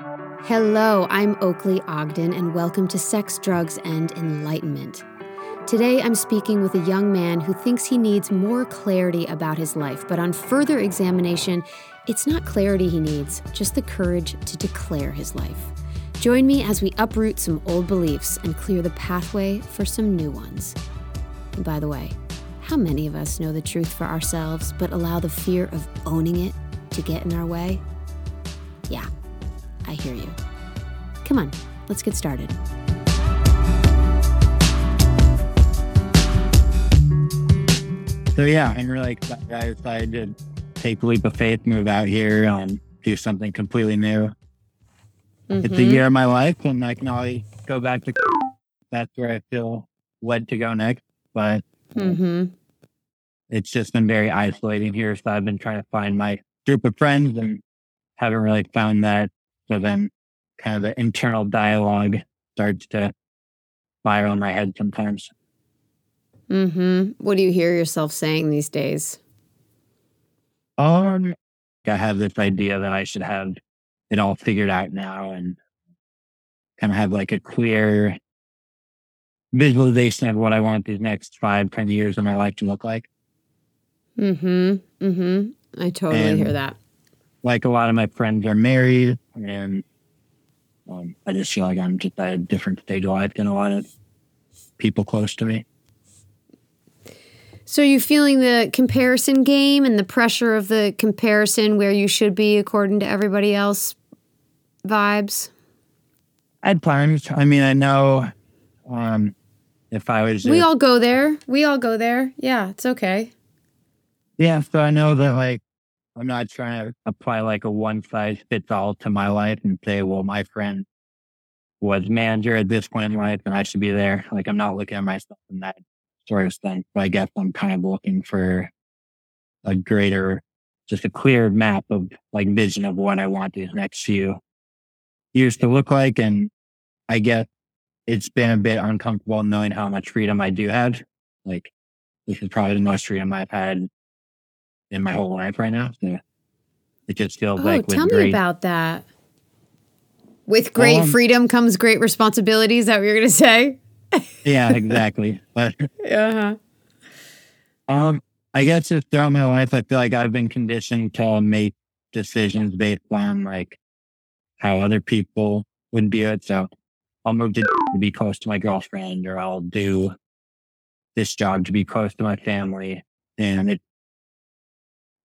Hello, I'm Oakley Ogden, and welcome to Sex, Drugs, and Enlightenment. Today, I'm speaking with a young man who thinks he needs more clarity about his life, but on further examination, it's not clarity he needs, just the courage to declare his life. Join me as we uproot some old beliefs and clear the pathway for some new ones. And by the way, how many of us know the truth for ourselves but allow the fear of owning it to get in our way? Yeah, I hear you. Come on, let's get started. So yeah, I'm really excited. I decided to take a leap of faith, move out here, and do something completely new. It's a year of my life, and I can always go back to. That's where I feel led to go next, but Mhm. it's just been very isolating here. So I've been trying to find my group of friends, and haven't really found that. So then, kind of the internal dialogue starts to spiral in my head sometimes. Mhm. What do you hear yourself saying these days? Um, I have this idea that I should have it all figured out now and kind of have like a clear visualization of what I want these next five, ten years of my life to look like. Mm Mhm. Mm Mhm. I totally And- hear that. Like a lot of my friends are married and um, I just feel like I'm just at a different stage of life than a lot of people close to me. So you feeling the comparison game and the pressure of the comparison where you should be according to everybody else vibes? Had plans. I mean, I know um, if I was We all go there. We all go there. Yeah, it's okay. Yeah, so I know that like I'm not trying to apply like a one size fits all to my life and say, well, my friend was manager at this point in life and I should be there. Like I'm not looking at myself in that sort of sense. But I guess I'm kind of looking for a greater, just a clear map of like vision of what I want these next few years to look like. And I guess it's been a bit uncomfortable knowing how much freedom I do have. Like this is probably the most freedom I've had in my whole life right now. So it just feels Oh, like tell me great, about that. With great Um, freedom comes great responsibility. Is that what you're going to say? yeah, exactly. But Uh-huh. um, I guess just throughout my life, I feel like I've been conditioned to make decisions based on like how other people would view it. So I'll move to, to be close to my girlfriend, or I'll do this job to be close to my family, and it.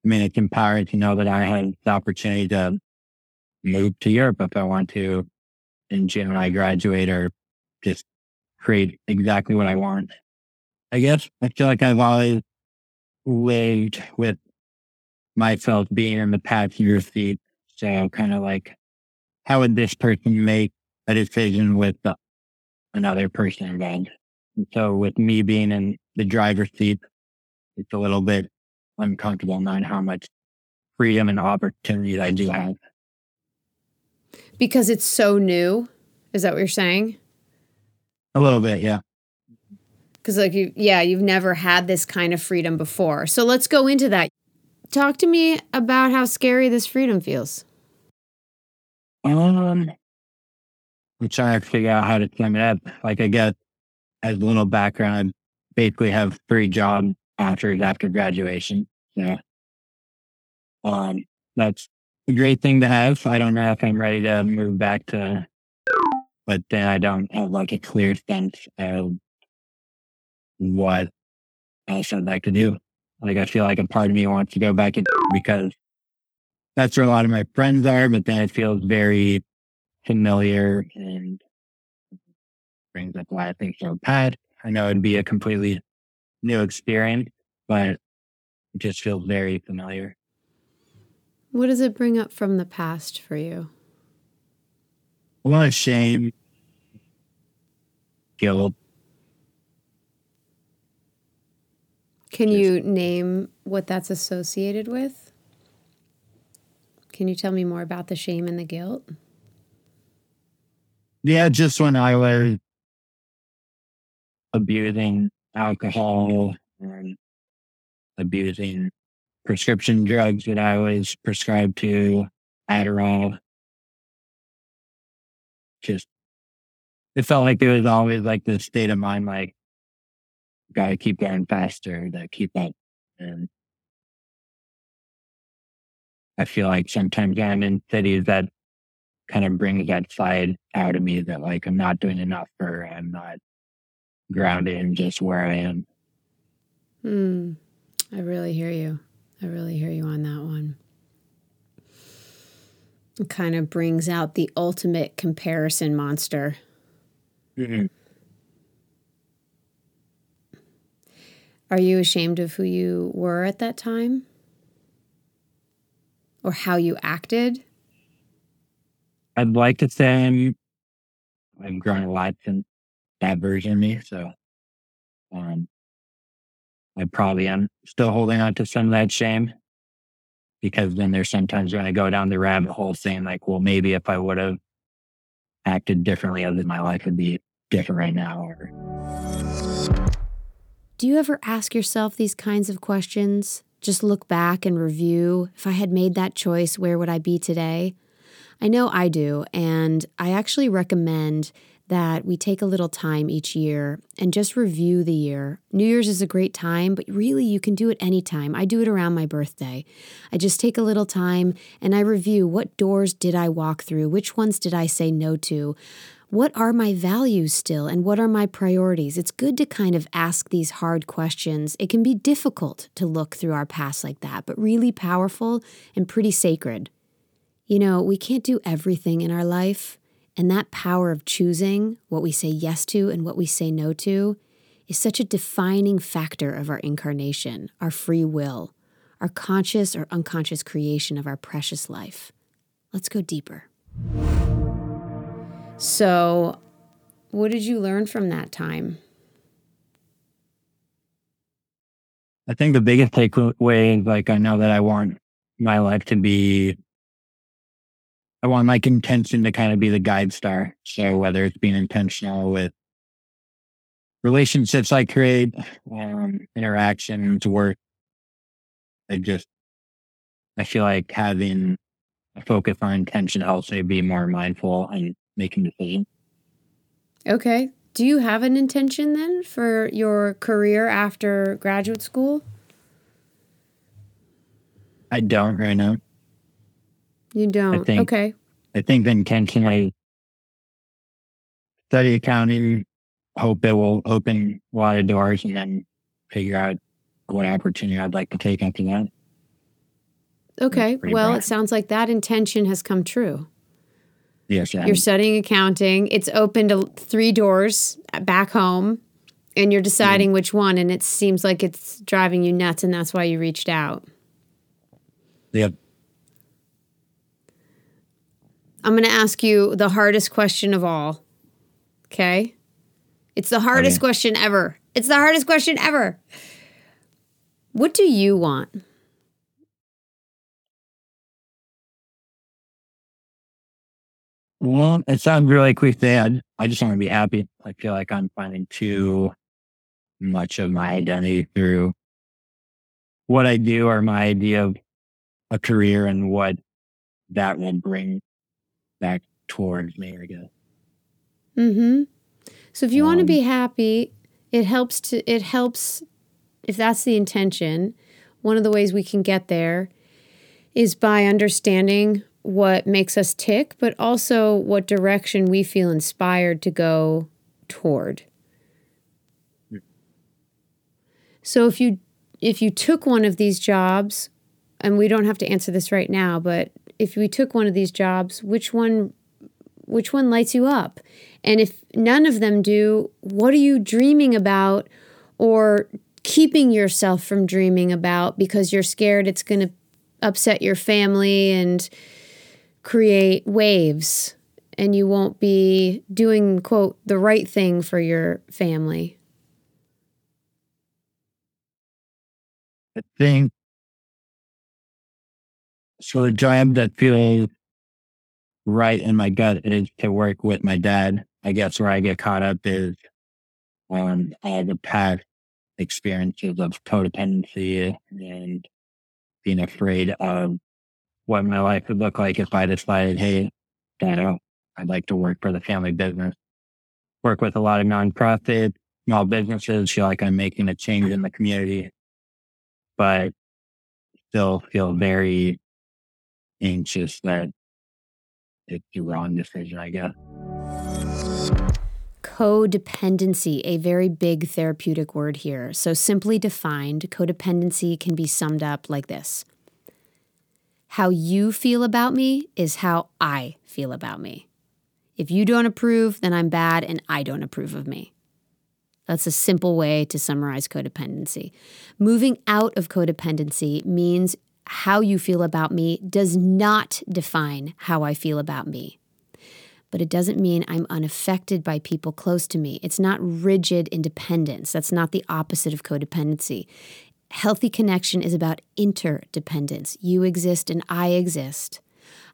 I mean, it's empowering to know that I have the opportunity to move to Europe if I want to in June when I graduate or just create exactly what I want. I guess I feel like I've always lived with myself being in the passenger seat. So kind of like, how would this person make a decision with the, another person involved? And so with me being in the driver's seat, it's a little bit uncomfortable knowing how much freedom and opportunity I do have. Because it's so new. Is that what you're saying? A little bit, yeah. Because, like, you, yeah, you've never had this kind of freedom before. So let's go into that. Talk to me about how scary this freedom feels. Um, I'm trying to figure out how to sum it up. Like, I guess as a little background, I basically have three jobs after after graduation. So, um, that's a great thing to have. I don't know if I'm ready to move back to, but then I don't have like a clear sense of what else I'd like to do. Like, I feel like a part of me wants to go back because that's where a lot of my friends are, but then it feels very familiar and brings up a lot of things past. I know it'd be a completely new experience, but just feel very familiar. What does it bring up from the past for you? A lot of shame, guilt. Can you name what that's associated with? Can you tell me more about the shame and the guilt? Yeah, just when I was abusing alcohol and abusing prescription drugs that I was prescribed to, Adderall. just, it felt like it was always like this state of mind, like, gotta keep going faster to keep up. And I feel like sometimes I'm in cities that kind of brings that side out of me that like I'm not doing enough or I'm not grounded in just where I am. Hmm. I really hear you. I really hear you on that one. It kind of brings out the ultimate comparison monster. Mm-hmm. Are you ashamed of who you were at that time? Or how you acted? I'd like to say I'm, I've grown a lot since that version of me. So, um, I probably am still holding on to some of that shame because then there's sometimes when I go down the rabbit hole saying like, well, maybe if I would have acted differently, other my life would be different right now. Do you ever ask yourself these kinds of questions? Just look back and review. If I had made that choice, where would I be today? I know I do, and I actually recommend that we take a little time each year and just review the year. New Year's is a great time, but really you can do it anytime. I do it around my birthday. I just take a little time and I review what doors did I walk through? Which ones did I say no to? What are my values still and what are my priorities? It's good to kind of ask these hard questions. It can be difficult to look through our past like that, but really powerful and pretty sacred. You know, we can't do everything in our life, and that power of choosing what we say yes to and what we say no to is such a defining factor of our incarnation, our free will, our conscious or unconscious creation of our precious life. Let's go deeper. So, what did you learn from that time? I think the biggest takeaway is like I know that I want my life to be I want my intention to kind of be the guide star. So whether it's being intentional with relationships I create, um, interactions, work, I just, I feel like having a focus on intention helps me be more mindful and making decisions. Okay. Do you have an intention then for your career after graduate school? I don't right now. You don't. I think, okay. I think the intention I study accounting, hope it will open a lot of doors and then figure out what opportunity I'd like to take after that. Okay. Well, broad. it sounds like that intention has come true. Yes. You're studying accounting. It's opened to three doors back home, and you're deciding mm. which one. And it seems like it's driving you nuts, and that's why you reached out. Yep. I'm going to ask you the hardest question of all. Okay? It's the hardest okay. question ever. It's the hardest question ever. What do you want? Well, it sounds really cliche. I, I just want to be happy. I feel like I'm finding too much of my identity through what I do or my idea of a career and what that will bring back towards me. Mm-hmm. So if you um, want to be happy, it helps to it helps if that's the intention. One of the ways we can get there is by understanding what makes us tick, but also what direction we feel inspired to go toward. So if you if you took one of these jobs, and we don't have to answer this right now, but if we took one of these jobs, which one which one lights you up? And if none of them do, what are you dreaming about or keeping yourself from dreaming about because you're scared it's going to upset your family and create waves and you won't be doing, quote, the right thing for your family? I think so. The job that feels right in my gut is to work with my dad. I guess where I get caught up is um, on all the past experiences of codependency and being afraid of what my life would look like if I decided, hey, Dad, I'd like to work for the family business, work with a lot of nonprofit, small businesses, feel like I'm making a change in the community, but still feel very anxious that it's the wrong decision, I guess. Codependency, a very big therapeutic word here. So, simply defined, codependency can be summed up like this How you feel about me is how I feel about me. If you don't approve, then I'm bad and I don't approve of me. That's a simple way to summarize codependency. Moving out of codependency means how you feel about me does not define how I feel about me but it doesn't mean I'm unaffected by people close to me. It's not rigid independence. That's not the opposite of codependency. Healthy connection is about interdependence. You exist and I exist.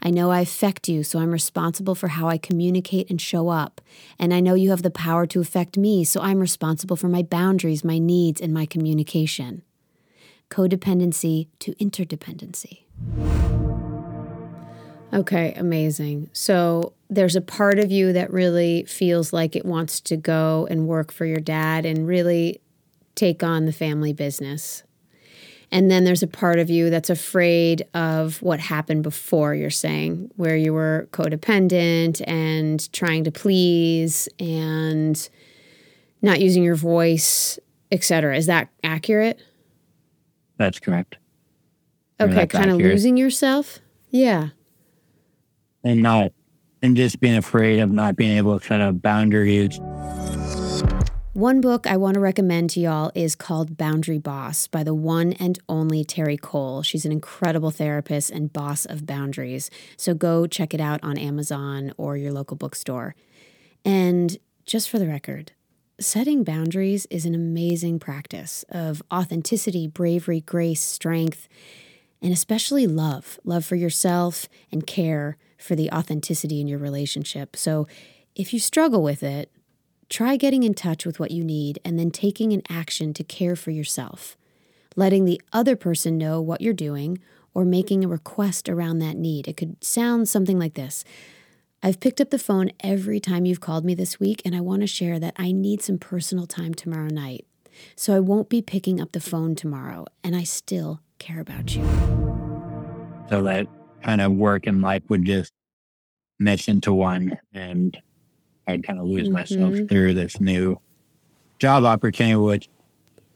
I know I affect you, so I'm responsible for how I communicate and show up. And I know you have the power to affect me, so I'm responsible for my boundaries, my needs, and my communication. Codependency to interdependency. Okay, amazing. So there's a part of you that really feels like it wants to go and work for your dad and really take on the family business. And then there's a part of you that's afraid of what happened before, you're saying, where you were codependent and trying to please and not using your voice, etc. Is that accurate? That's correct. Okay, kind of losing yourself? Yeah and not and just being afraid of not being able to set up boundaries. One book I want to recommend to y'all is called Boundary Boss by the one and only Terri Cole. She's an incredible therapist and boss of boundaries. So go check it out on Amazon or your local bookstore. And just for the record, setting boundaries is an amazing practice of authenticity, bravery, grace, strength, and especially love love for yourself and care for the authenticity in your relationship. So if you struggle with it, try getting in touch with what you need and then taking an action to care for yourself, letting the other person know what you're doing or making a request around that need. It could sound something like this. I've picked up the phone every time you've called me this week, and I want to share that I need some personal time tomorrow night. So I won't be picking up the phone tomorrow, and I still care about you. So that kind of work and life would just mesh into one and I'd kind of lose mm-hmm. myself through this new job opportunity, which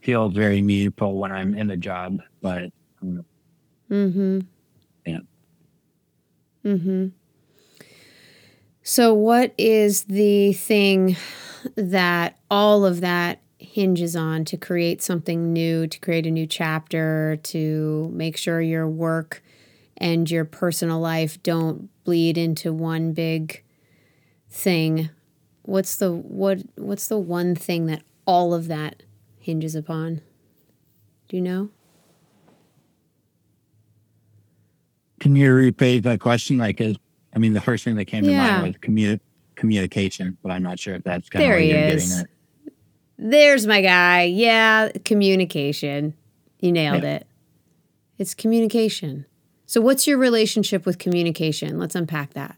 feels very meaningful when I'm in the job, but um, mm-hmm. yeah. Mm-hmm. So what is the thing that all of that hinges on to create something new, to create a new chapter, to make sure your work and your personal life don't bleed into one big thing? What's the what what's the one thing that all of that hinges upon? Do you know? Can you repeat that question? Like is i mean the first thing that came yeah. to mind was commu- communication but i'm not sure if that's kind there of what you're is. getting at there's my guy yeah communication you nailed yeah. it it's communication so, what's your relationship with communication? Let's unpack that.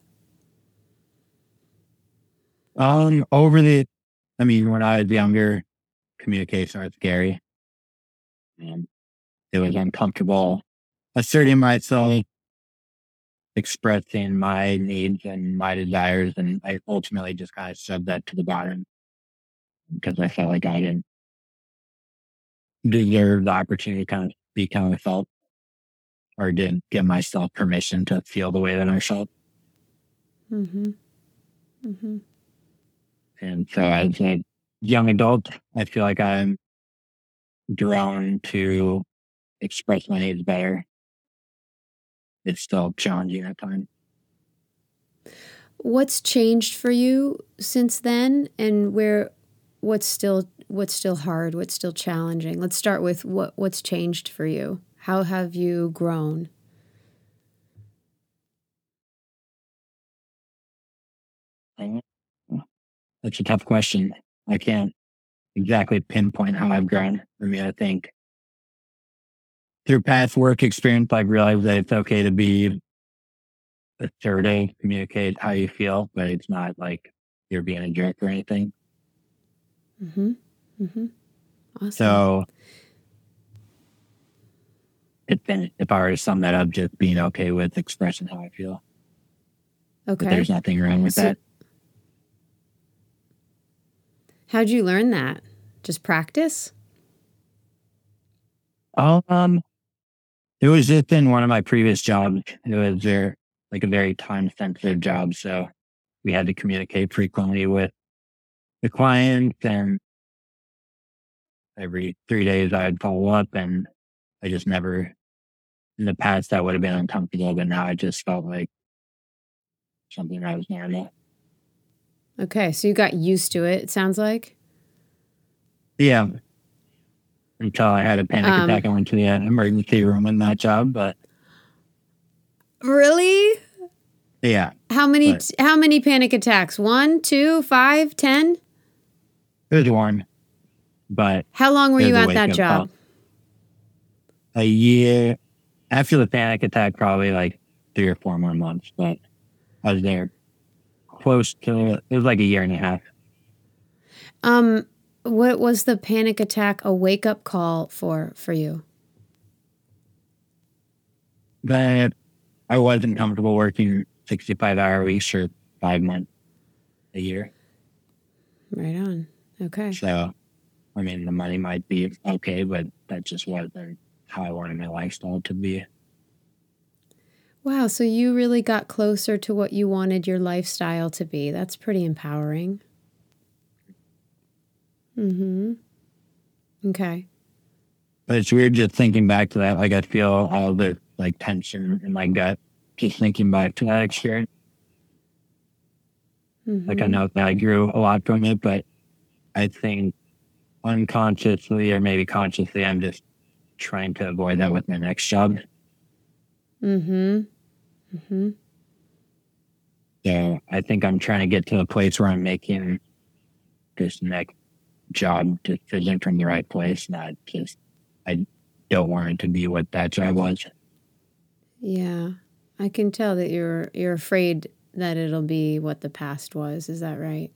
Um, over the, I mean, when I was younger, communication was scary. And it was uncomfortable asserting myself, expressing my needs and my desires. And I ultimately just kind of shoved that to the bottom because I felt like I didn't deserve the opportunity to kind of be kind of felt or didn't give myself permission to feel the way that I felt. Mm-hmm. Mm-hmm. And so as a young adult, I feel like I'm drawn to express my needs better. It's still challenging at times. What's changed for you since then and where what's still what's still hard, what's still challenging? Let's start with what what's changed for you. How have you grown? That's a tough question. I can't exactly pinpoint how I've grown. I mean, I think through past work experience, I've realized that it's okay to be assertive, communicate how you feel, but it's not like you're being a jerk or anything. Mm-hmm. Mm-hmm. Awesome. So it's been, if I were to sum that up, just being okay with expressing how I feel. But okay. there's nothing wrong with So- that. How'd you learn that? Just practice? Um, it was just in one of my previous jobs. It was very, like a very time sensitive job. So we had to communicate frequently with the clients and every three days I'd follow up and I just never, in the past that would have been uncomfortable, but now I just felt like something I was normal. Okay. So you got used to it, it sounds like. Yeah. Until I had a panic Um, attack, I went to the uh, emergency room in that job, but Really? yeah, How many how many panic attacks? One, two, five, ten? it was warm, but How long were you at that job? a year after the panic attack, probably like three or four more months. But I was there close to it was like a year and a half. Um, what was the panic attack a wake up call for for you? That I wasn't comfortable working sixty five hour weeks for five months a year. Right on. Okay. So I mean the money might be okay, but that just wasn't how I wanted my lifestyle to be. Wow, so you really got closer to what you wanted your lifestyle to be. That's pretty empowering. Mhm. Okay. But it's weird just thinking back to that. Like I feel all the like tension in my gut just thinking back to that experience. Like I know that I grew a lot from it, but I think unconsciously or maybe consciously, I'm just trying to avoid that with my next job. Mm-hmm. Mm-hmm. So I think I'm trying to get to a place where I'm making this next job decision from the right place, not just I don't want it to be what that job was. Yeah. I can tell that you're you're afraid that it'll be what the past was. Is that right?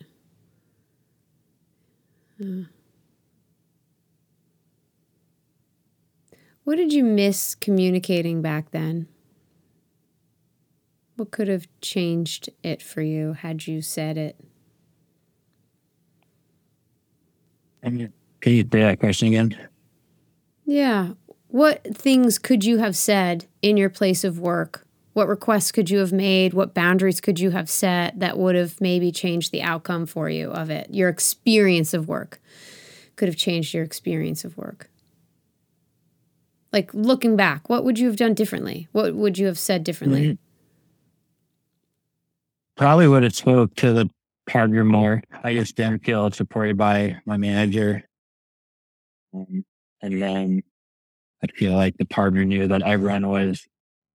Yeah. What did you miss communicating back then? What could have changed it for you had you said it? And can you say that question again? Yeah. What things could you have said in your place of work? What requests could you have made? What boundaries could you have set that would have maybe changed the outcome for you of it? Your experience of work could have changed your experience of work. Like looking back, what would you have done differently? What would you have said differently? Mm-hmm. Probably would have spoke to the partner more. I just didn't feel supported by my manager. Um, and then I feel like the partner knew that everyone was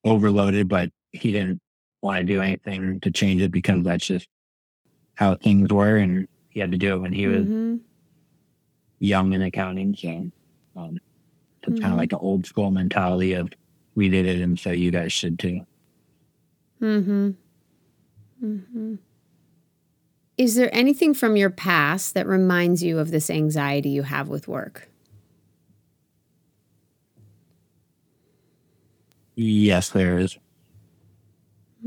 overloaded, but he didn't want to do anything to change it because that's just how things were. And he had to do it when he was Mhm. young in accounting. So um, it's kind Mhm. of like an old school mentality of we did it and so you guys should too. Mm-hmm. Mm-hmm. Is there anything from your past that reminds you of this anxiety you have with work? Yes, there is.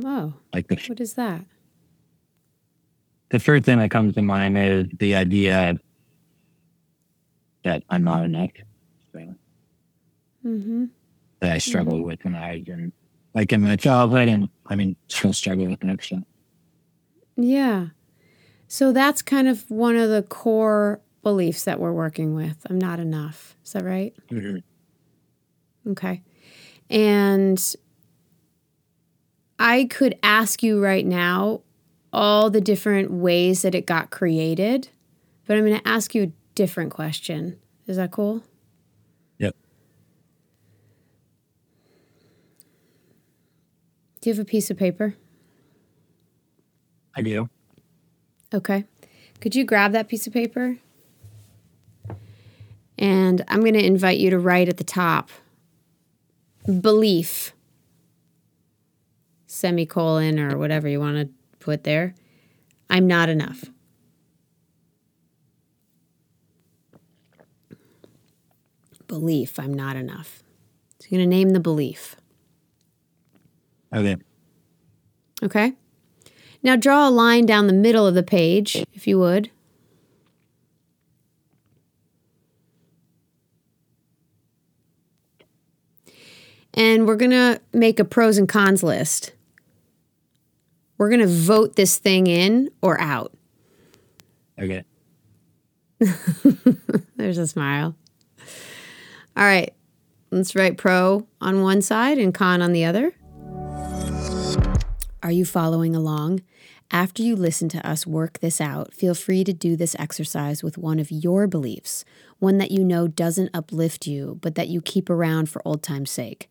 Oh, Like the what is that? the first thing that comes to mind is the idea that I'm not enough. Mm-hmm. that I struggled with when I like in my childhood, and I mean, still struggle with it. So Yeah. So that's kind of one of the core beliefs that we're working with. I'm not enough. Is that right? Mm-hmm. Okay. And I could ask you right now all the different ways that it got created, but I'm going to ask you a different question. Is that cool? Yep. Do you have a piece of paper? I do. Okay. Could you grab that piece of paper? And I'm going to invite you to write at the top belief semicolon or whatever you want to put there. I'm not enough. Belief, I'm not enough. So you're going to name the belief. Okay. Okay. Now draw a line down the middle of the page, if you would. And we're going to make a pros and cons list. We're going to vote this thing in or out. Okay. There's a smile. All right. Let's write pro on one side and con on the other. Are you following along? After you listen to us work this out, feel free to do this exercise with one of your beliefs, one that you know doesn't uplift you, but that you keep around for old time's sake.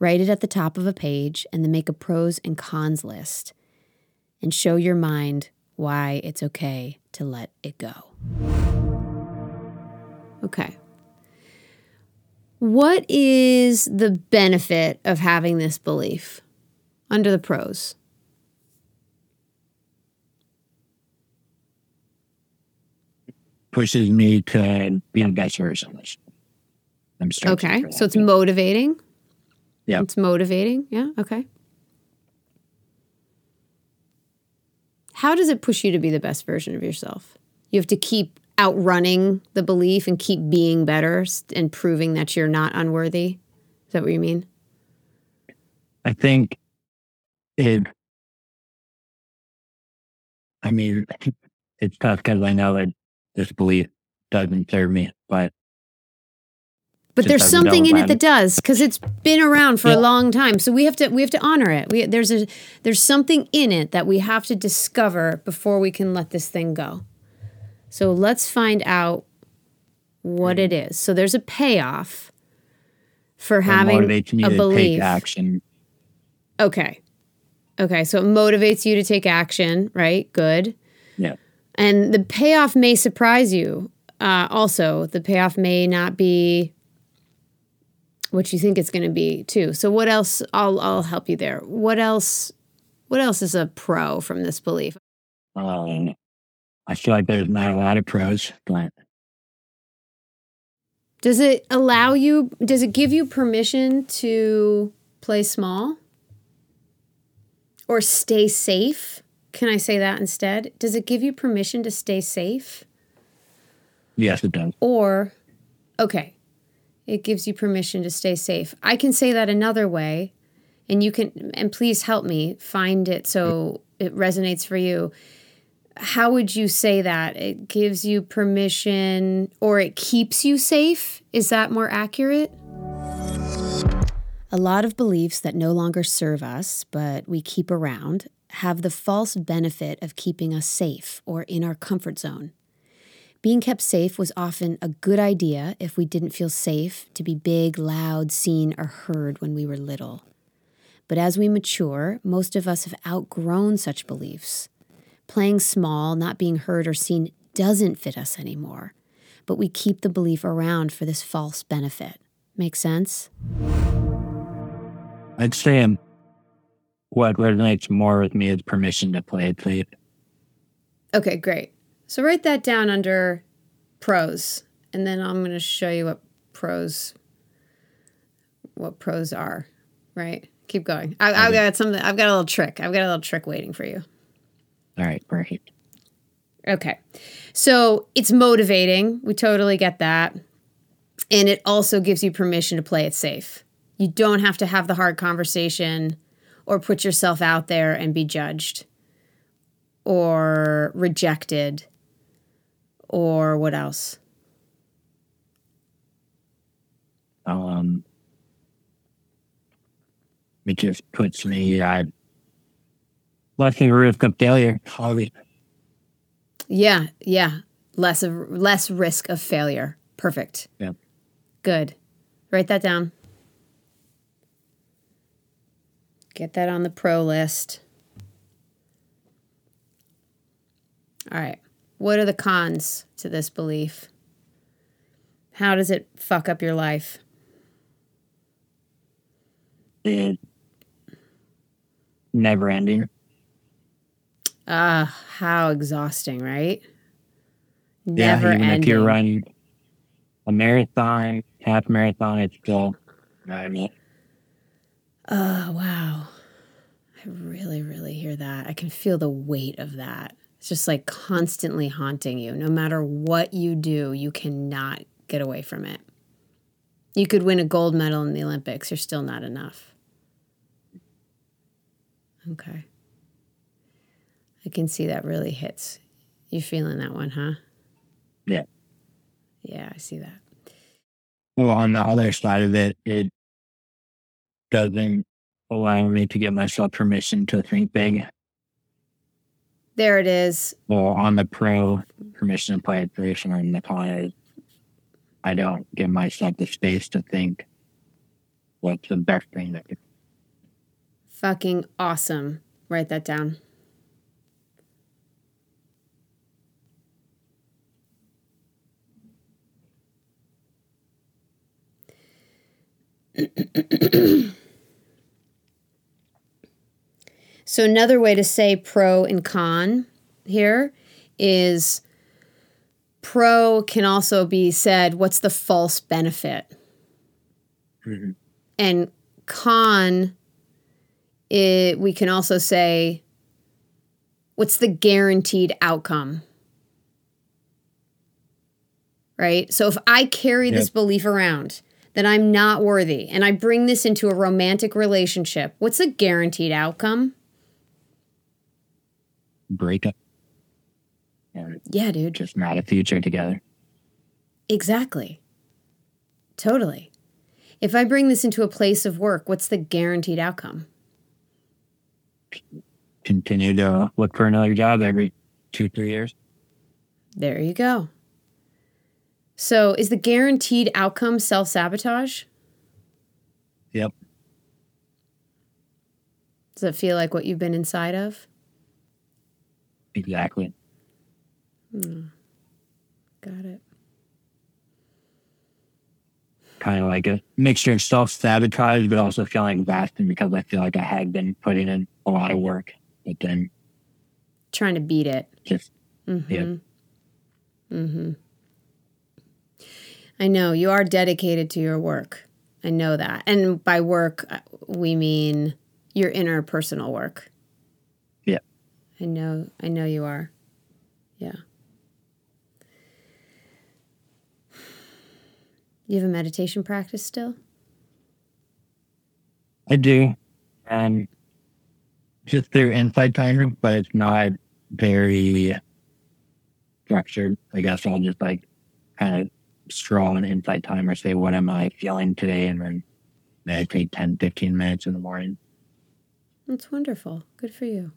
Write it at the top of a page and then make a pros and cons list and show your mind why it's okay to let it go. Okay. What is the benefit of having this belief under the pros? Pushes me to be the best version. I'm Okay. So it's motivating. Yeah. It's motivating. Yeah. Okay. How does it push you to be the best version of yourself? You have to keep outrunning the belief and keep being better and proving that you're not unworthy. Is that what you mean? I think it. I mean, it's tough because I know that this belief doesn't serve me, but But there's something in it that does because it's been around for Yeah. a long time. So we have to we have to honor it. We, there's a there's something in it that we have to discover before we can let this thing go. So let's find out what mm-hmm. it is. So there's a payoff for it having motivates me a to belief. take action. Okay. Okay. So it motivates you to take action, right? Good. Yeah. And the payoff may surprise you. Uh, also, the payoff may not be what you think it's going to be, too. So, what else? I'll I'll help you there. What else? What else is a pro from this belief? Um, I feel like there's not a lot of pros, but Does it allow you? Does it give you permission to play small or stay safe? Can I say that instead? Does it give you permission to stay safe? yes, it does. Or, okay, it gives you permission to stay safe. I can say that another way, and you can, and please help me find it so it resonates for you. How would you say that? It gives you permission or it keeps you safe? Is that more accurate? A lot of beliefs that no longer serve us, but we keep around, have the false benefit of keeping us safe or in our comfort zone. Being kept safe was often a good idea if we didn't feel safe to be big, loud, seen, or heard when we were little. But as we mature, most of us have outgrown such beliefs. Playing small, not being heard or seen, doesn't fit us anymore, but we keep the belief around for this false benefit. Make sense? I'd say um, what resonates more with me is permission to play it safe. Okay, great. So write that down under pros, and then I'm going to show you what pros what pros are. Right? Keep going. I, I've got something. I've got a little trick. I've got a little trick waiting for you. All right, great. Okay, so it's motivating. We totally get that, and it also gives you permission to play it safe. You don't have to have the hard conversation or put yourself out there and be judged or rejected or what else? Um, it just puts me at less risk of failure. Obviously. Yeah, yeah. Less of less risk of failure. Perfect. Yeah. Good. Write that down. Get that on the pro list. All right. What are the cons to this belief? How does it fuck up your life? It never ending. Ah, uh, how exhausting, right? Never yeah, even ending. if you're running a marathon, half marathon, it's still, you I mean? Oh, wow. I really, really hear that. I can feel the weight of that. It's just like constantly haunting you. No matter what you do, you cannot get away from it. You could win a gold medal in the Olympics, you're still not enough. Okay. I can see that really hits. You feeling that one, huh? Yeah. Yeah, I see that. Well, on the other side of it, it doesn't allow me to give myself permission to think big. There it is. Well, on the pro permission to play creation on the con, I don't give myself the space to think what's the best thing that could. Fucking awesome. Write that down. so, another way to say pro and con here is pro can also be said what's the false benefit? Mm-hmm. And con, it, we can also say what's the guaranteed outcome? Right? So, if I carry yep. this belief around, that I'm not worthy and I bring this into a romantic relationship, what's the guaranteed outcome? Breakup. yeah, dude. Just not a future together. Exactly. Totally. If I bring this into a place of work, what's the guaranteed outcome? Continue to look for another job every two, three years. There you go. So, is the guaranteed outcome self sabotage? Yep. Does it feel like what you've been inside of? Exactly. Hmm. Got it. Kind of like a mixture of self sabotage, but also feeling exhausted because I feel like I had been putting in a lot of work, but then trying to beat it. Just, mm-hmm. yeah. Mm-hmm. I know you are dedicated to your work. I know that. And by work, uh, we mean your interpersonal work. Yeah. I know I know you are. Yeah. You have a meditation practice still? I do. And just through Insight Timer, but it's not very structured. I guess I'll just like kind of scroll an Insight Timer, say, what am I feeling today? And then meditate 10, 15 minutes in the morning. That's wonderful. Good for you.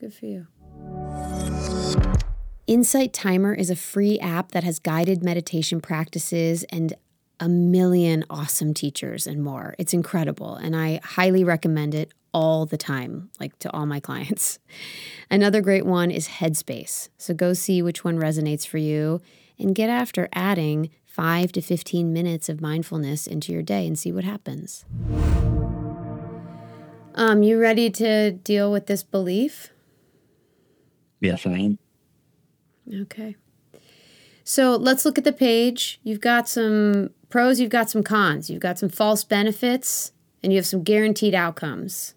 Good for you. Insight Timer is a free app that has guided meditation practices and a million awesome teachers and more. It's incredible, and I highly recommend it all the time, like to all my clients. Another great one is Headspace. So go see which one resonates for you and get after adding 5 to 15 minutes of mindfulness into your day and see what happens. Um, you ready to deal with this belief? Yes, I am. Okay. So let's look at the page. You've got some pros, you've got some cons, you've got some false benefits, and you have some guaranteed outcomes.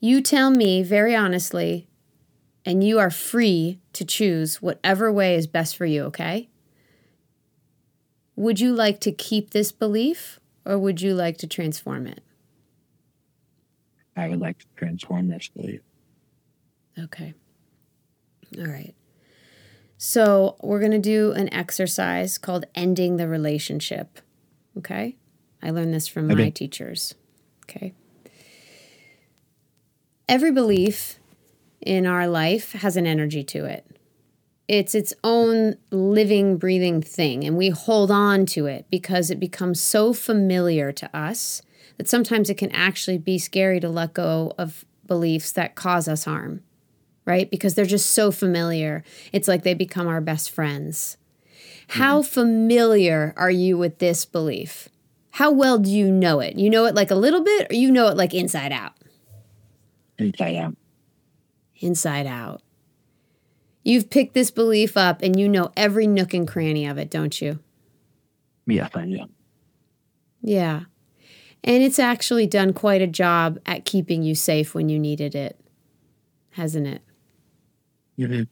You tell me very honestly, and you are free to choose whatever way is best for you, okay? Would you like to keep this belief or would you like to transform it? I would like to transform this belief. Okay. All right. So, we're going to do an exercise called ending the relationship. Okay? I learned this from okay. my teachers. Okay. Every belief in our life has an energy to it it's its own living, breathing thing, and we hold on to it because it becomes so familiar to us that sometimes it can actually be scary to let go of beliefs that cause us harm, right? Because they're just so familiar. It's like they become our best friends. How mm-hmm. familiar are you with this belief? How well do you know it? You know it like a little bit, or you know it like inside out? Inside out. Inside out. You've picked this belief up and you know every nook and cranny of it, don't you? Yes, I do. Yeah. And it's actually done quite a job at keeping you safe when you needed it, hasn't it? Mm-hmm.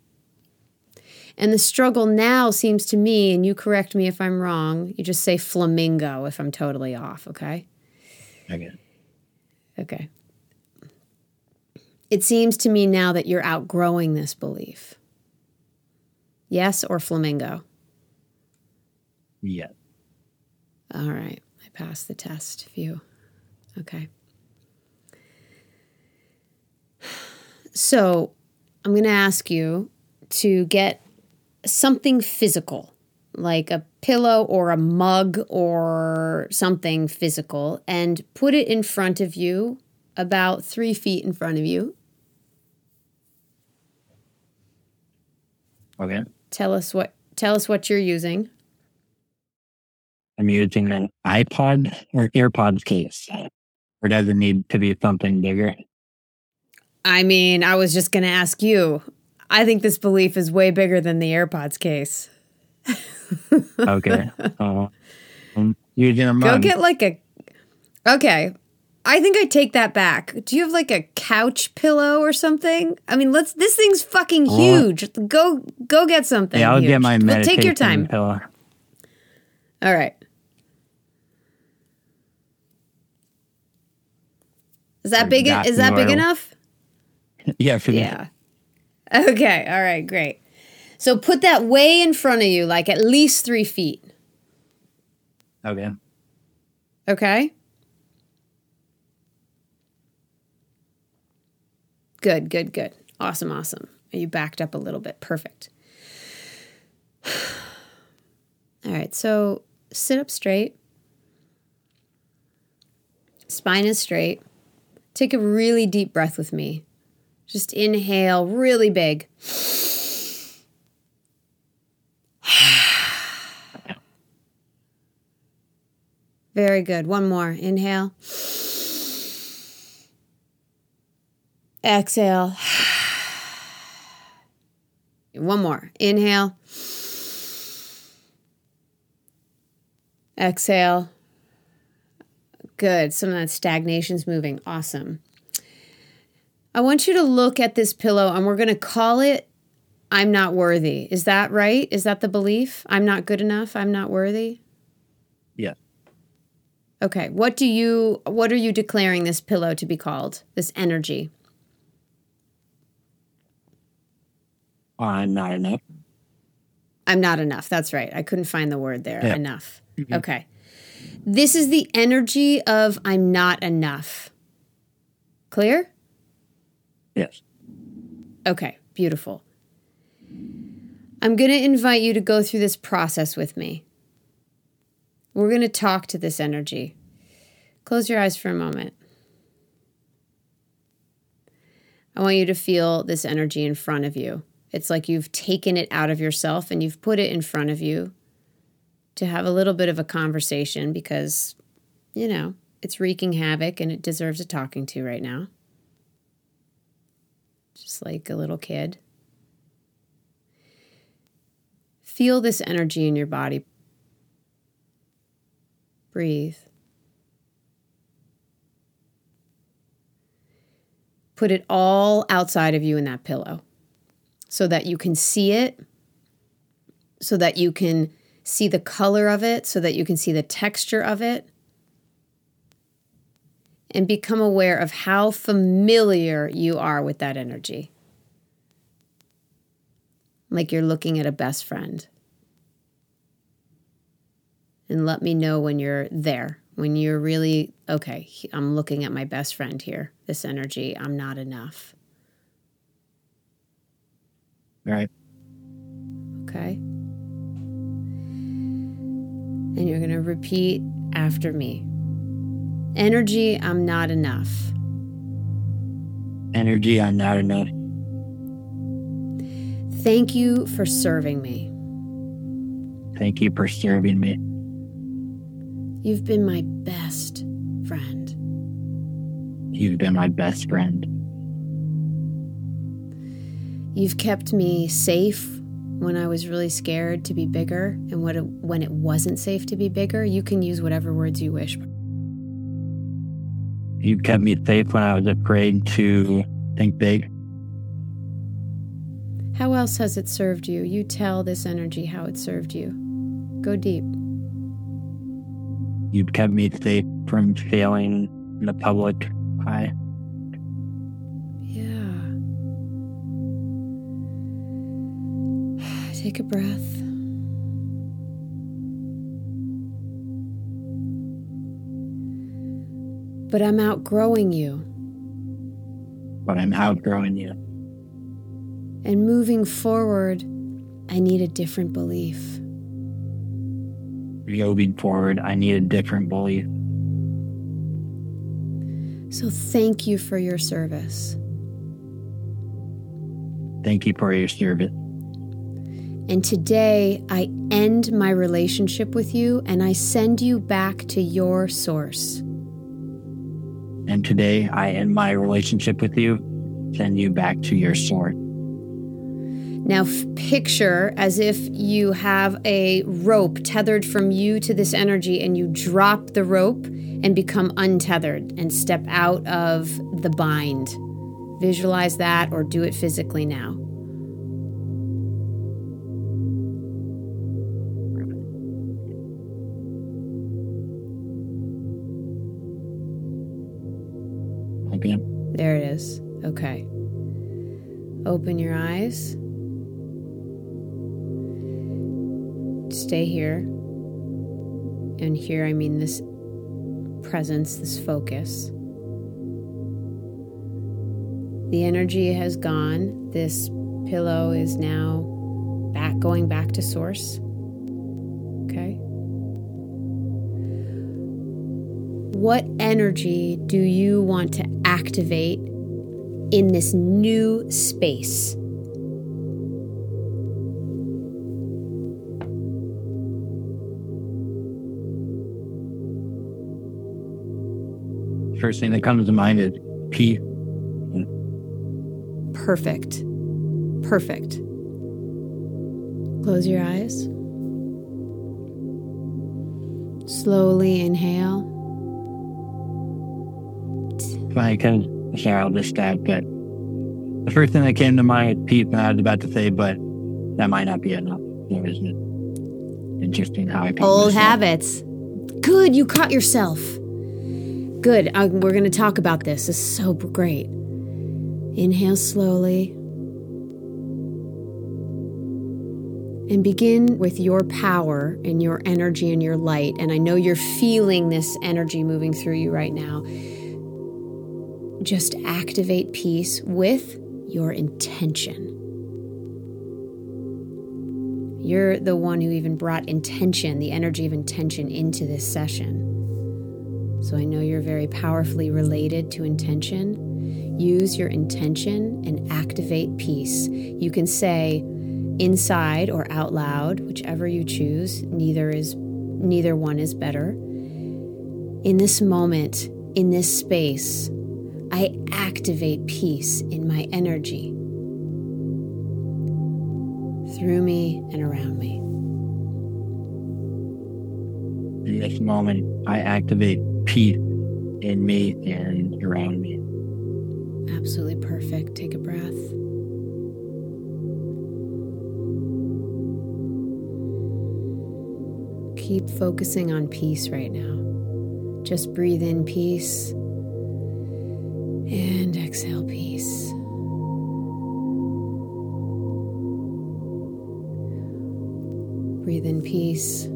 And the struggle now seems to me, and you correct me if I'm wrong, you just say flamingo if I'm totally off, okay? Okay. Okay. It seems to me now that you're outgrowing this belief. Yes or flamingo? Yes. All right. I passed the test. Phew. Okay. So I'm going to ask you to get something physical, like a pillow or a mug or something physical, and put it in front of you, about three feet in front of you. Okay. Tell us what tell us what you're using. I'm using an iPod or AirPods case. Or does it need to be something bigger? I mean, I was just going to ask you. I think this belief is way bigger than the AirPods case. Okay. uh, using a mug. Go get like a. Okay. I think I take that back. Do you have like a couch pillow or something? I mean, let's. This thing's fucking huge. Go, go get something. yeah, I'll huge. get my But meditation Take your time. pillow. All right. Is that big? Is that big enough? Yeah, for Yeah. Okay. All right. Great. So put that way in front of you, like at least three feet. Okay. Okay. Good, good, good. Awesome, awesome. You backed up a little bit. Perfect. All right, so sit up straight. Spine is straight. Take a really deep breath with me. Just inhale really big. Very good. One more. Inhale. Exhale. One more. Inhale. Exhale. Good. Some of that stagnation's moving. Awesome. I want you to look at this pillow and we're going to call it I'm not worthy. Is that right? Is that the belief? I'm not good enough. I'm not worthy. Yeah. Okay. What do you what are you declaring this pillow to be called? This energy? I'm not enough. I'm not enough. That's right. I couldn't find the word there. Yeah. Enough. Mm-hmm. Okay. This is the energy of I'm not enough. Clear? Yes. Okay, beautiful. I'm going to invite you to go through this process with me. We're going to talk to this energy. Close your eyes for a moment. I want you to feel this energy in front of you. It's like you've taken it out of yourself and you've put it in front of you to have a little bit of a conversation because, you know, it's wreaking havoc and it deserves a talking to right now just like a little kid. Feel this energy in your body. Breathe. Put it all outside of you in that pillow so that you can see it, so that you can see the color of it, so that you can see the texture of it and become aware of how familiar you are with that energy. Like you're looking at a best friend. And let me know when you're there, when you're really, okay, I'm looking at my best friend here. This energy, I'm not enough. All right. Okay. And you're going to repeat after me. Energy, I'm not enough. Energy, I'm not enough. Thank you for serving me. Thank you for serving me. You've been my best friend. You've been my best friend. You've kept me safe when I was really scared to be bigger and what it, when it wasn't safe to be bigger. You can use whatever words you wish. You kept me safe when I was afraid to think big. How else has it served you? You tell this energy how it served you. Go deep. You've kept me safe from failing in the public eye. Take a breath. But I'm outgrowing you. But I'm outgrowing you. And moving forward, I need a different belief. Moving forward, I need a different belief. So thank you for your service. Thank you for your service. And today I end my relationship with you and I send you back to your source. And today I end my relationship with you, send you back to your source. Now, picture as if you have a rope tethered from you to this energy, and you drop the rope and become untethered and step out of the bind. Visualize that or do it physically now. Stay here. And here, I mean this presence, this focus. The energy has gone. This pillow is now back going back to source. Okay. What energy do you want to activate in this new space? First thing that comes to mind is peace. Perfect. Perfect. Close your eyes. Slowly inhale. If I can share all this stat, but the first thing that came to mind is peace, and I was about to say, but that might not be enough. There isn't it? Interesting how I Old habits. Good, you caught yourself. Good. Uh, we're going to talk about this. This is so great. Inhale slowly. And begin with your power and your energy and your light. And I know you're feeling this energy moving through you right now. Just activate peace with your intention. You're the one who even brought intention, the energy of intention, into this session. So I know you're very powerfully related to intention. Use your intention and activate peace. You can say inside or out loud, whichever you choose. Neither is neither one is better. In this moment, in this space, I activate peace in my energy through me and around me. In this moment, I activate peace in me and around me. Absolutely perfect. Take a breath. Keep focusing on peace right now. Just breathe in peace and exhale peace. Breathe in peace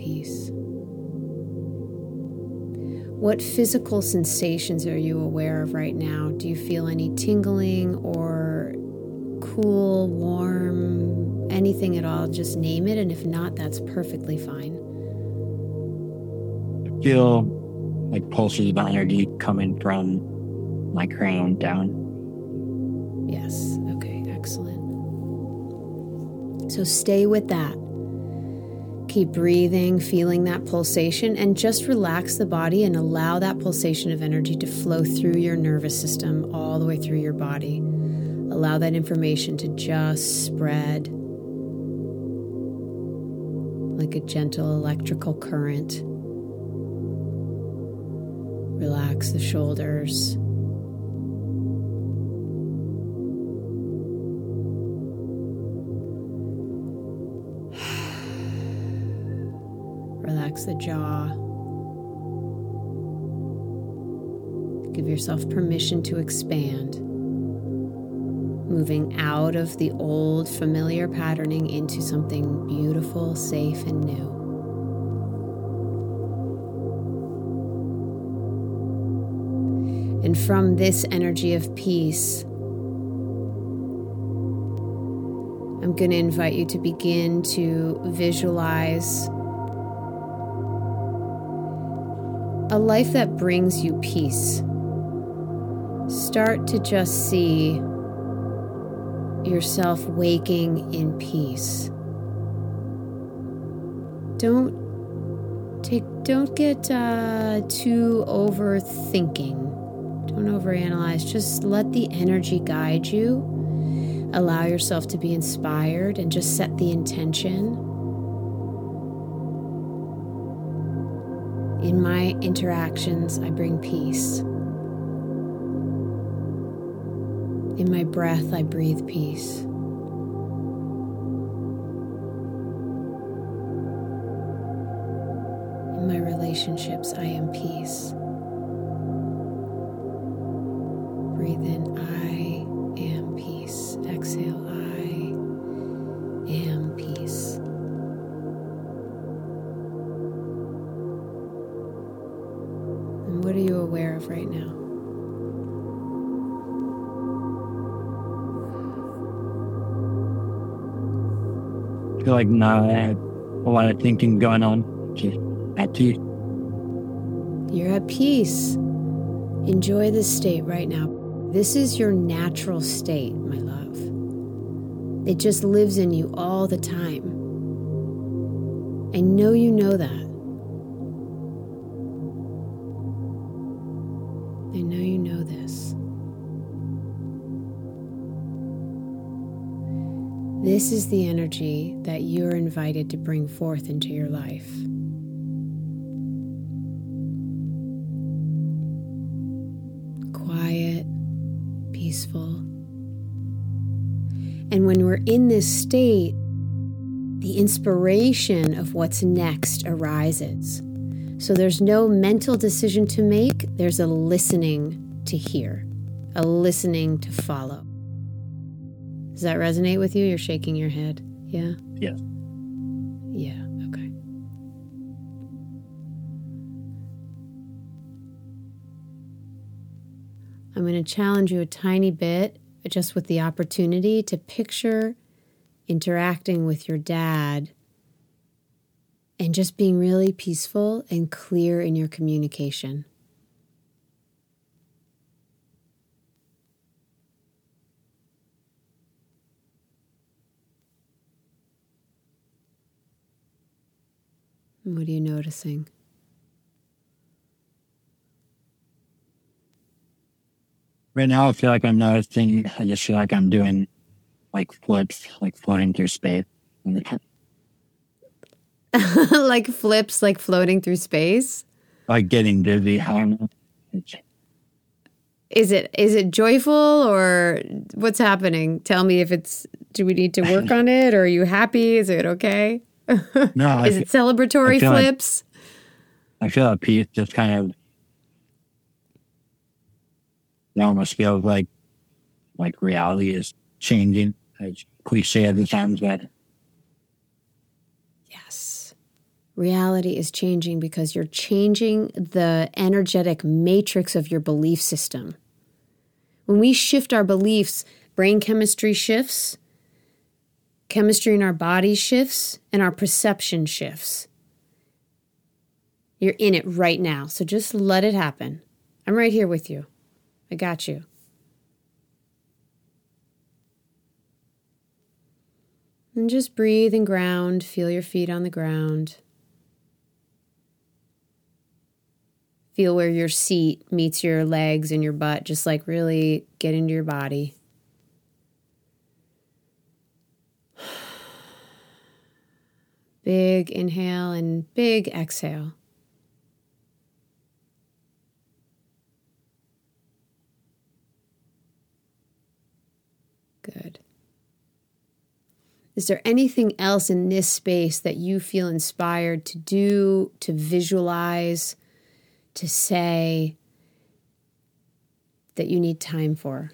peace. What physical sensations are you aware of right now? Do you feel any tingling or cool, warm, anything at all? Just name it, and if not, that's perfectly fine. I feel like pulses of energy coming from my crown down. Yes, okay, excellent. So stay with that. Keep breathing, feeling that pulsation, and just relax the body and allow that pulsation of energy to flow through your nervous system all the way through your body. Allow that information to just spread like a gentle electrical current. Relax the shoulders. The jaw. Give yourself permission to expand, moving out of the old familiar patterning into something beautiful, safe, and new. And from this energy of peace, I'm going to invite you to begin to visualize a life that brings you peace. Start to just see yourself waking in peace. Don't take don't get uh, too overthinking. Don't overanalyze. Just let the energy guide you. Allow yourself to be inspired and just set the intention. In my interactions, I bring peace. In my breath, I breathe peace. In my relationships, I am peace. Like have a lot of thinking going on. Just at peace. You're at peace. Enjoy this state right now. This is your natural state, my love. It just lives in you all the time. I know you know that. This is the energy that you're invited to bring forth into your life. Quiet, peaceful. And when we're in this state, the inspiration of what's next arises. So there's no mental decision to make, there's a listening to hear, a listening to follow. Does that resonate with you? You're shaking your head. Yeah? Yes. Yeah, okay. I'm going to challenge you a tiny bit, just with the opportunity to picture interacting with your dad and just being really peaceful and clear in your communication. What are you noticing? Right now, I feel like I'm noticing. I just feel like I'm doing like flips, like floating through space. like flips, like floating through space? Like getting dizzy. I don't know. It's, Is it is it joyful or what's happening? Tell me if it's do we need to work on it or are you happy? Is it okay? No, Is fe- it celebratory I feel like- flips? I feel like peace just kind of. It almost feels like, like reality is changing. It's cliche at the times, but Yes. Reality is changing because you're changing the energetic matrix of your belief system. When we shift our beliefs, brain chemistry shifts, chemistry in our body shifts, and our perception shifts. You're in it right now, so just let it happen. I'm right here with you. I got you. And just breathe and ground. Feel your feet on the ground. Feel where your seat meets your legs and your butt. Just like really get into your body. Big inhale and big exhale. Good. Is there anything else in this space that you feel inspired to do, to visualize, to say that you need time for?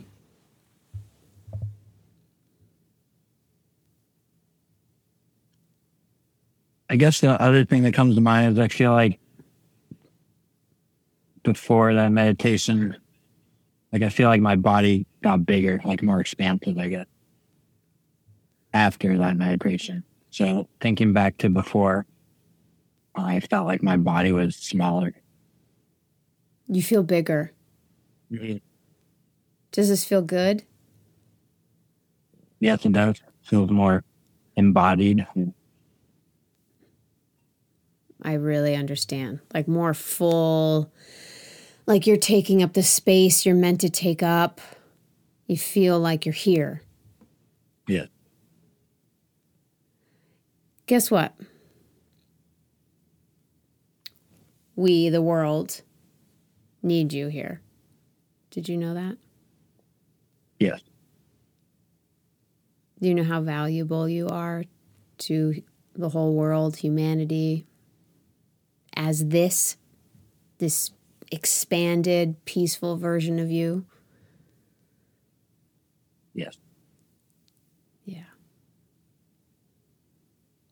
I guess the other thing that comes to mind is I feel like before that meditation, like I feel like my body got bigger, like more expansive, I guess, after that meditation. So thinking back to before, I felt like my body was smaller. You feel bigger. Mm-hmm. Does this feel good? Yes, it does. Feels more embodied. I really understand. Like more full, like you're taking up the space you're meant to take up. You feel like you're here. Yeah. Guess what? We, the world, need you here. Did you know that? Yes. Do you know how valuable you are to the whole world, humanity, as this, this expanded, peaceful version of you? Yes. Yeah.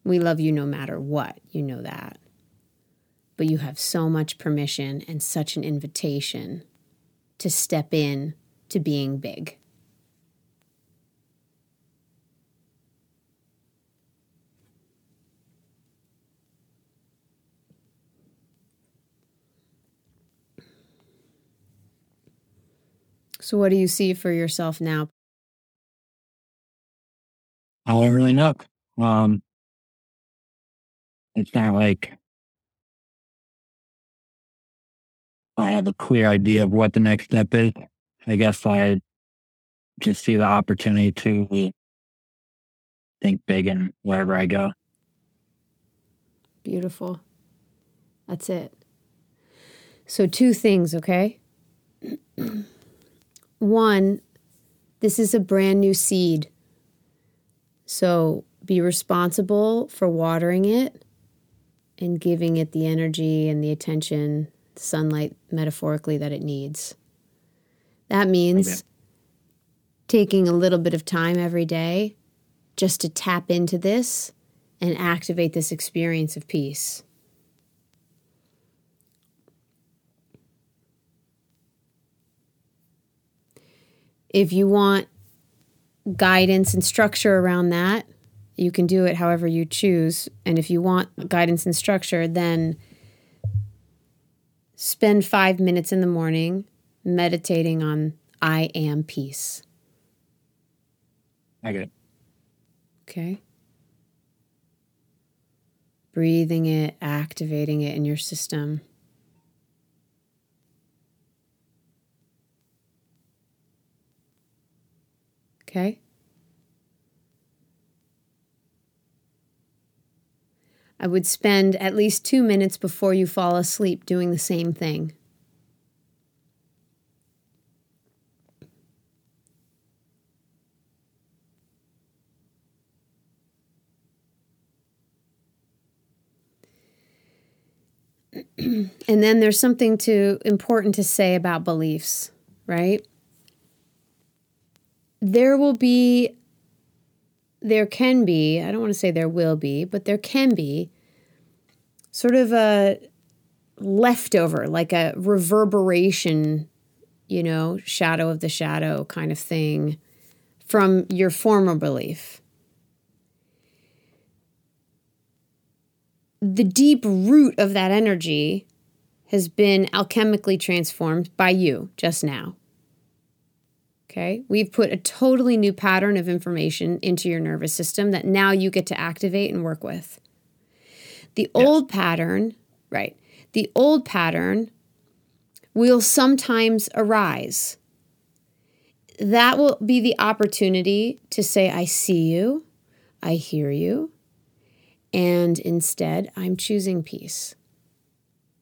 We love you no matter what. You know that. But you have so much permission and such an invitation to step in to being big. So, what do you see for yourself now? I don't really know. Um, it's not like I have a clear idea of what the next step is. I guess I just see the opportunity to think big and wherever I go. Beautiful. That's it. So, two things, okay? One, this is a brand new seed. So be responsible for watering it and giving it the energy and the attention, sunlight metaphorically, that it needs. That means okay. taking a little bit of time every day just to tap into this and activate this experience of peace. If you want guidance and structure around that, you can do it however you choose. And if you want guidance and structure, then spend five minutes in the morning meditating on I am peace. I get it. Okay. Breathing it, activating it in your system. Okay? I would spend at least two minutes before you fall asleep doing the same thing. and then there's something to important to say about beliefs, right? There will be, there can be, I don't want to say there will be, but there can be sort of a leftover, like a reverberation, you know, shadow of the shadow kind of thing from your former belief. The deep root of that energy has been alchemically transformed by you just now. Okay. We've put a totally new pattern of information into your nervous system that now you get to activate and work with. The yes. old pattern, right? The old pattern will sometimes arise. That will be the opportunity to say, I see you, I hear you, and instead I'm choosing peace.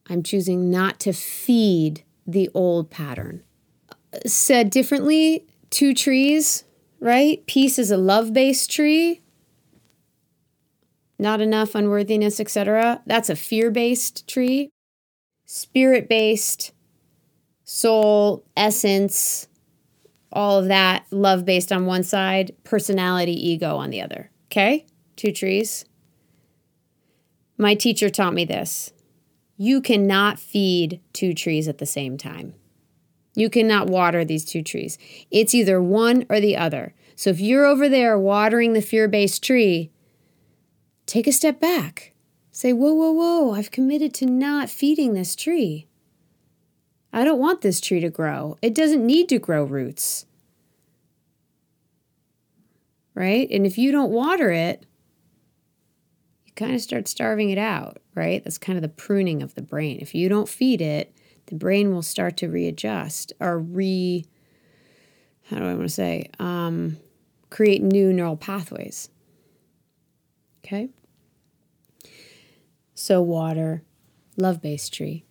I'm choosing not to feed the old pattern. Said differently, two trees, right? Peace is a love based tree. Not enough, unworthiness, etc. That's a fear based tree. Spirit based, soul, essence, all of that, love based on one side, personality, ego on the other. Okay? Two trees. My teacher taught me this you cannot feed two trees at the same time. You cannot water these two trees. It's either one or the other. So if you're over there watering the fear based tree, take a step back. Say, whoa, whoa, whoa, I've committed to not feeding this tree. I don't want this tree to grow. It doesn't need to grow roots. Right? And if you don't water it, you kind of start starving it out, right? That's kind of the pruning of the brain. If you don't feed it, the brain will start to readjust or re, how do I want to say, um, create new neural pathways. Okay? So, water, love base tree.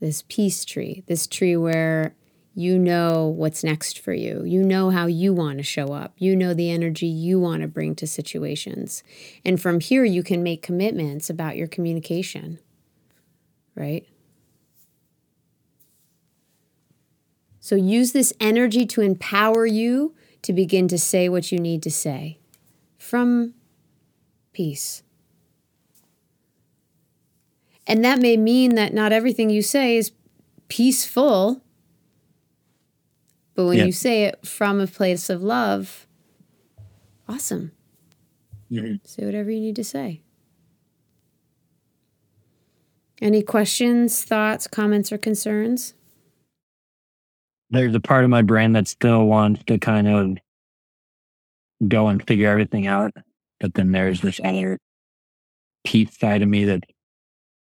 This peace tree, this tree where you know what's next for you. You know how you want to show up. You know the energy you want to bring to situations. And from here, you can make commitments about your communication, right? So use this energy to empower you to begin to say what you need to say from peace. And that may mean that not everything you say is peaceful but when you say it from a place of love, awesome. Mm-hmm. Say whatever you need to say. Any questions, thoughts, comments, or concerns? There's a part of my brain that still wants to kind of go and figure everything out. But then there's this other peace side of me that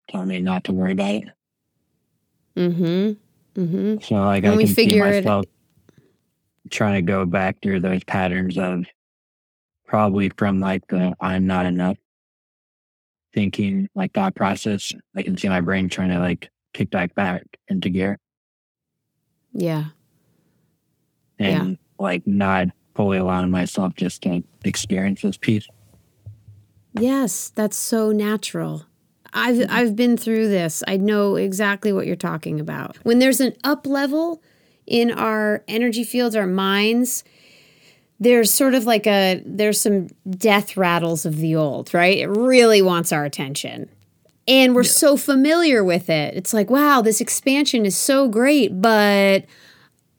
tells me not to worry about it. Mm-hmm. Mm-hmm. So like when I can see myself it, trying to go back through those patterns of probably from like the I'm not enough thinking, like thought process. I can see my brain trying to like kick back back into gear. Yeah. And yeah. like not fully allowing myself just to experience this peace. Yes, that's so natural. I've mm-hmm. I've been through this. I know exactly what you're talking about. When there's an up level, in our energy fields, our minds, there's sort of like a there's some death rattles of the old, right? It really wants our attention. And we're yeah. so familiar with it. It's like, wow, this expansion is so great, but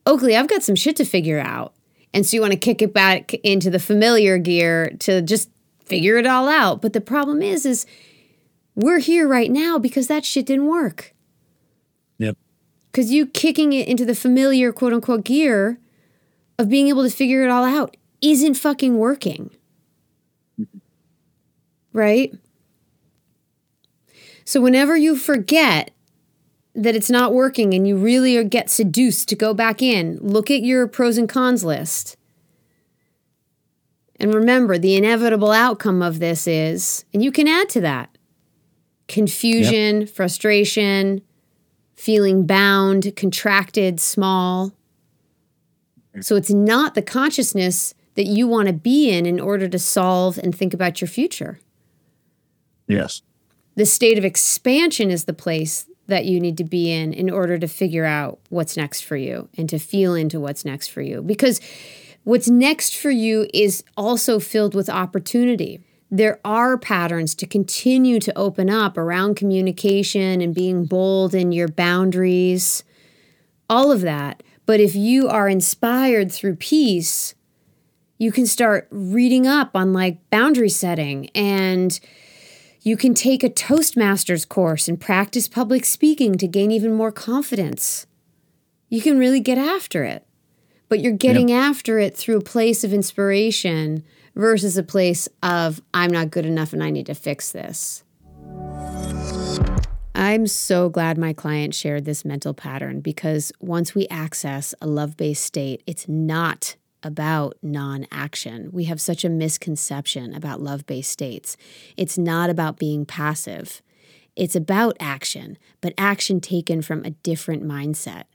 Oakley, I've got some shit to figure out. And so you want to kick it back into the familiar gear to just figure it all out. But the problem is is we're here right now because that shit didn't work. Yep. Because you kicking it into the familiar quote unquote gear of being able to figure it all out isn't fucking working. Right? So whenever you forget that it's not working and you really get seduced to go back in, look at your pros and cons list. And remember, the inevitable outcome of this is, and you can add to that confusion, yep. frustration, feeling bound, contracted, small. So it's not the consciousness that you want to be in in order to solve and think about your future. Yes. The state of expansion is the place that you need to be in in order to figure out what's next for you and to feel into what's next for you. Because what's next for you is also filled with opportunity there are patterns to continue to open up around communication and being bold in your boundaries, all of that. But if you are inspired through peace, you can start reading up on like boundary setting and you can take a Toastmasters course and practice public speaking to gain even more confidence. you can really get after it. But you're getting yep. after it through a place of inspiration versus a place of, I'm not good enough and I need to fix this. I'm so glad my client shared this mental pattern because once we access a love based state, it's not about non action. We have such a misconception about love based states. It's not about being passive, it's about action, but action taken from a different mindset.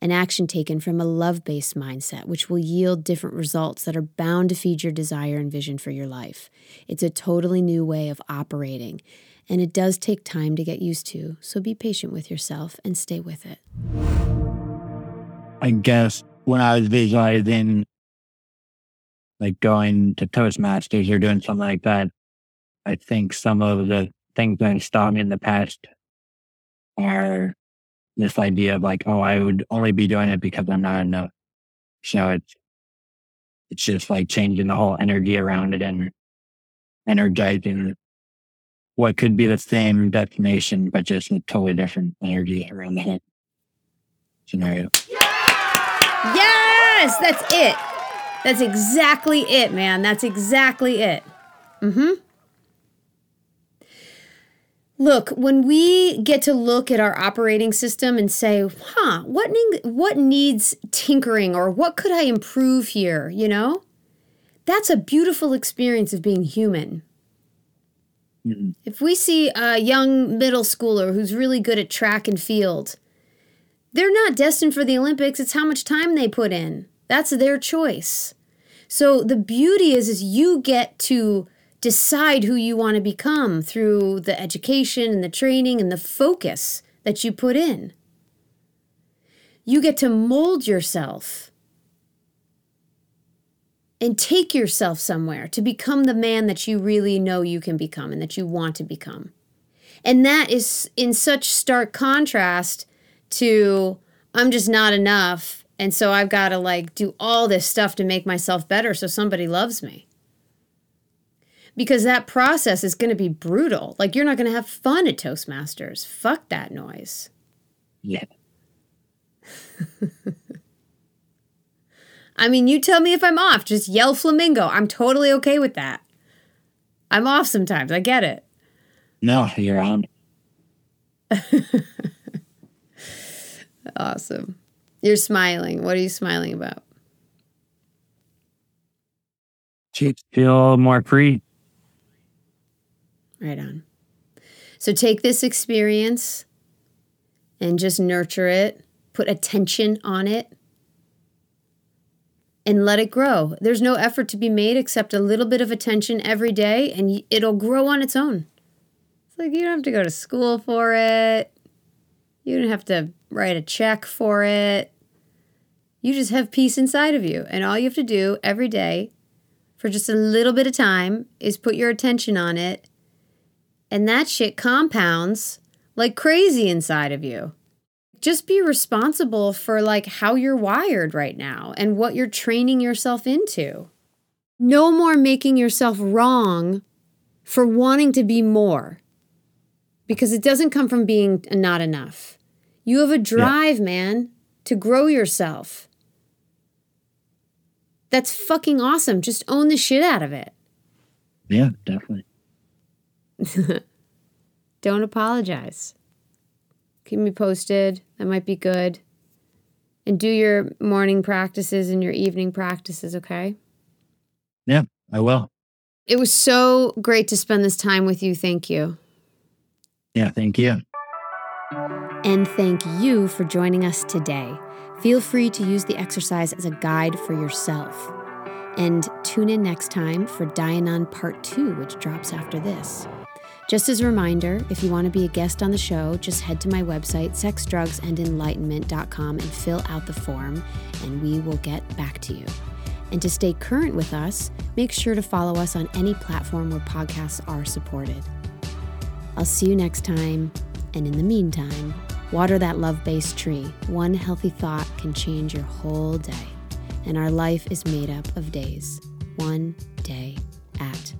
An action taken from a love based mindset, which will yield different results that are bound to feed your desire and vision for your life. It's a totally new way of operating, and it does take time to get used to, so be patient with yourself and stay with it. I guess when I was visualizing like going to Toastmasters or doing something like that, I think some of the things that stopped me in the past are this idea of like, oh, I would only be doing it because I'm not enough. So it's it's just like changing the whole energy around it and energizing what could be the same destination, but just a totally different energy around the whole scenario. Yes, that's it. That's exactly it, man. That's exactly it. Mm-hmm. Look, when we get to look at our operating system and say, huh, what, ne- what needs tinkering or what could I improve here, you know? That's a beautiful experience of being human. Mm-hmm. If we see a young middle schooler who's really good at track and field, they're not destined for the Olympics. It's how much time they put in. That's their choice. So the beauty is is you get to decide who you want to become through the education and the training and the focus that you put in. You get to mold yourself and take yourself somewhere to become the man that you really know you can become and that you want to become. And that is in such stark contrast to I'm just not enough. And so I've got to like do all this stuff to make myself better so somebody loves me because that process is going to be brutal. Like you're not going to have fun at Toastmasters. Fuck that noise. Yeah. I mean, you tell me if I'm off. Just yell flamingo. I'm totally okay with that. I'm off sometimes. I get it. No, you're on. awesome. You're smiling. What are you smiling about? Feel more free. Right on. So take this experience and just nurture it, put attention on it, and let it grow. There's no effort to be made except a little bit of attention every day, and it'll grow on its own. It's like you don't have to go to school for it, you don't have to write a check for it. You just have peace inside of you. And all you have to do every day for just a little bit of time is put your attention on it and that shit compounds like crazy inside of you. Just be responsible for like how you're wired right now and what you're training yourself into. No more making yourself wrong for wanting to be more because it doesn't come from being not enough. You have a drive, yeah. man, to grow yourself. That's fucking awesome. Just own the shit out of it. Yeah, definitely. Don't apologize. Keep me posted. That might be good. And do your morning practices and your evening practices, okay? Yeah, I will. It was so great to spend this time with you. Thank you. Yeah, thank you. And thank you for joining us today. Feel free to use the exercise as a guide for yourself. And tune in next time for Dianon Part 2, which drops after this. Just as a reminder, if you want to be a guest on the show, just head to my website, sexdrugsandenlightenment.com, and fill out the form, and we will get back to you. And to stay current with us, make sure to follow us on any platform where podcasts are supported. I'll see you next time, and in the meantime, water that love based tree. One healthy thought can change your whole day, and our life is made up of days, one day at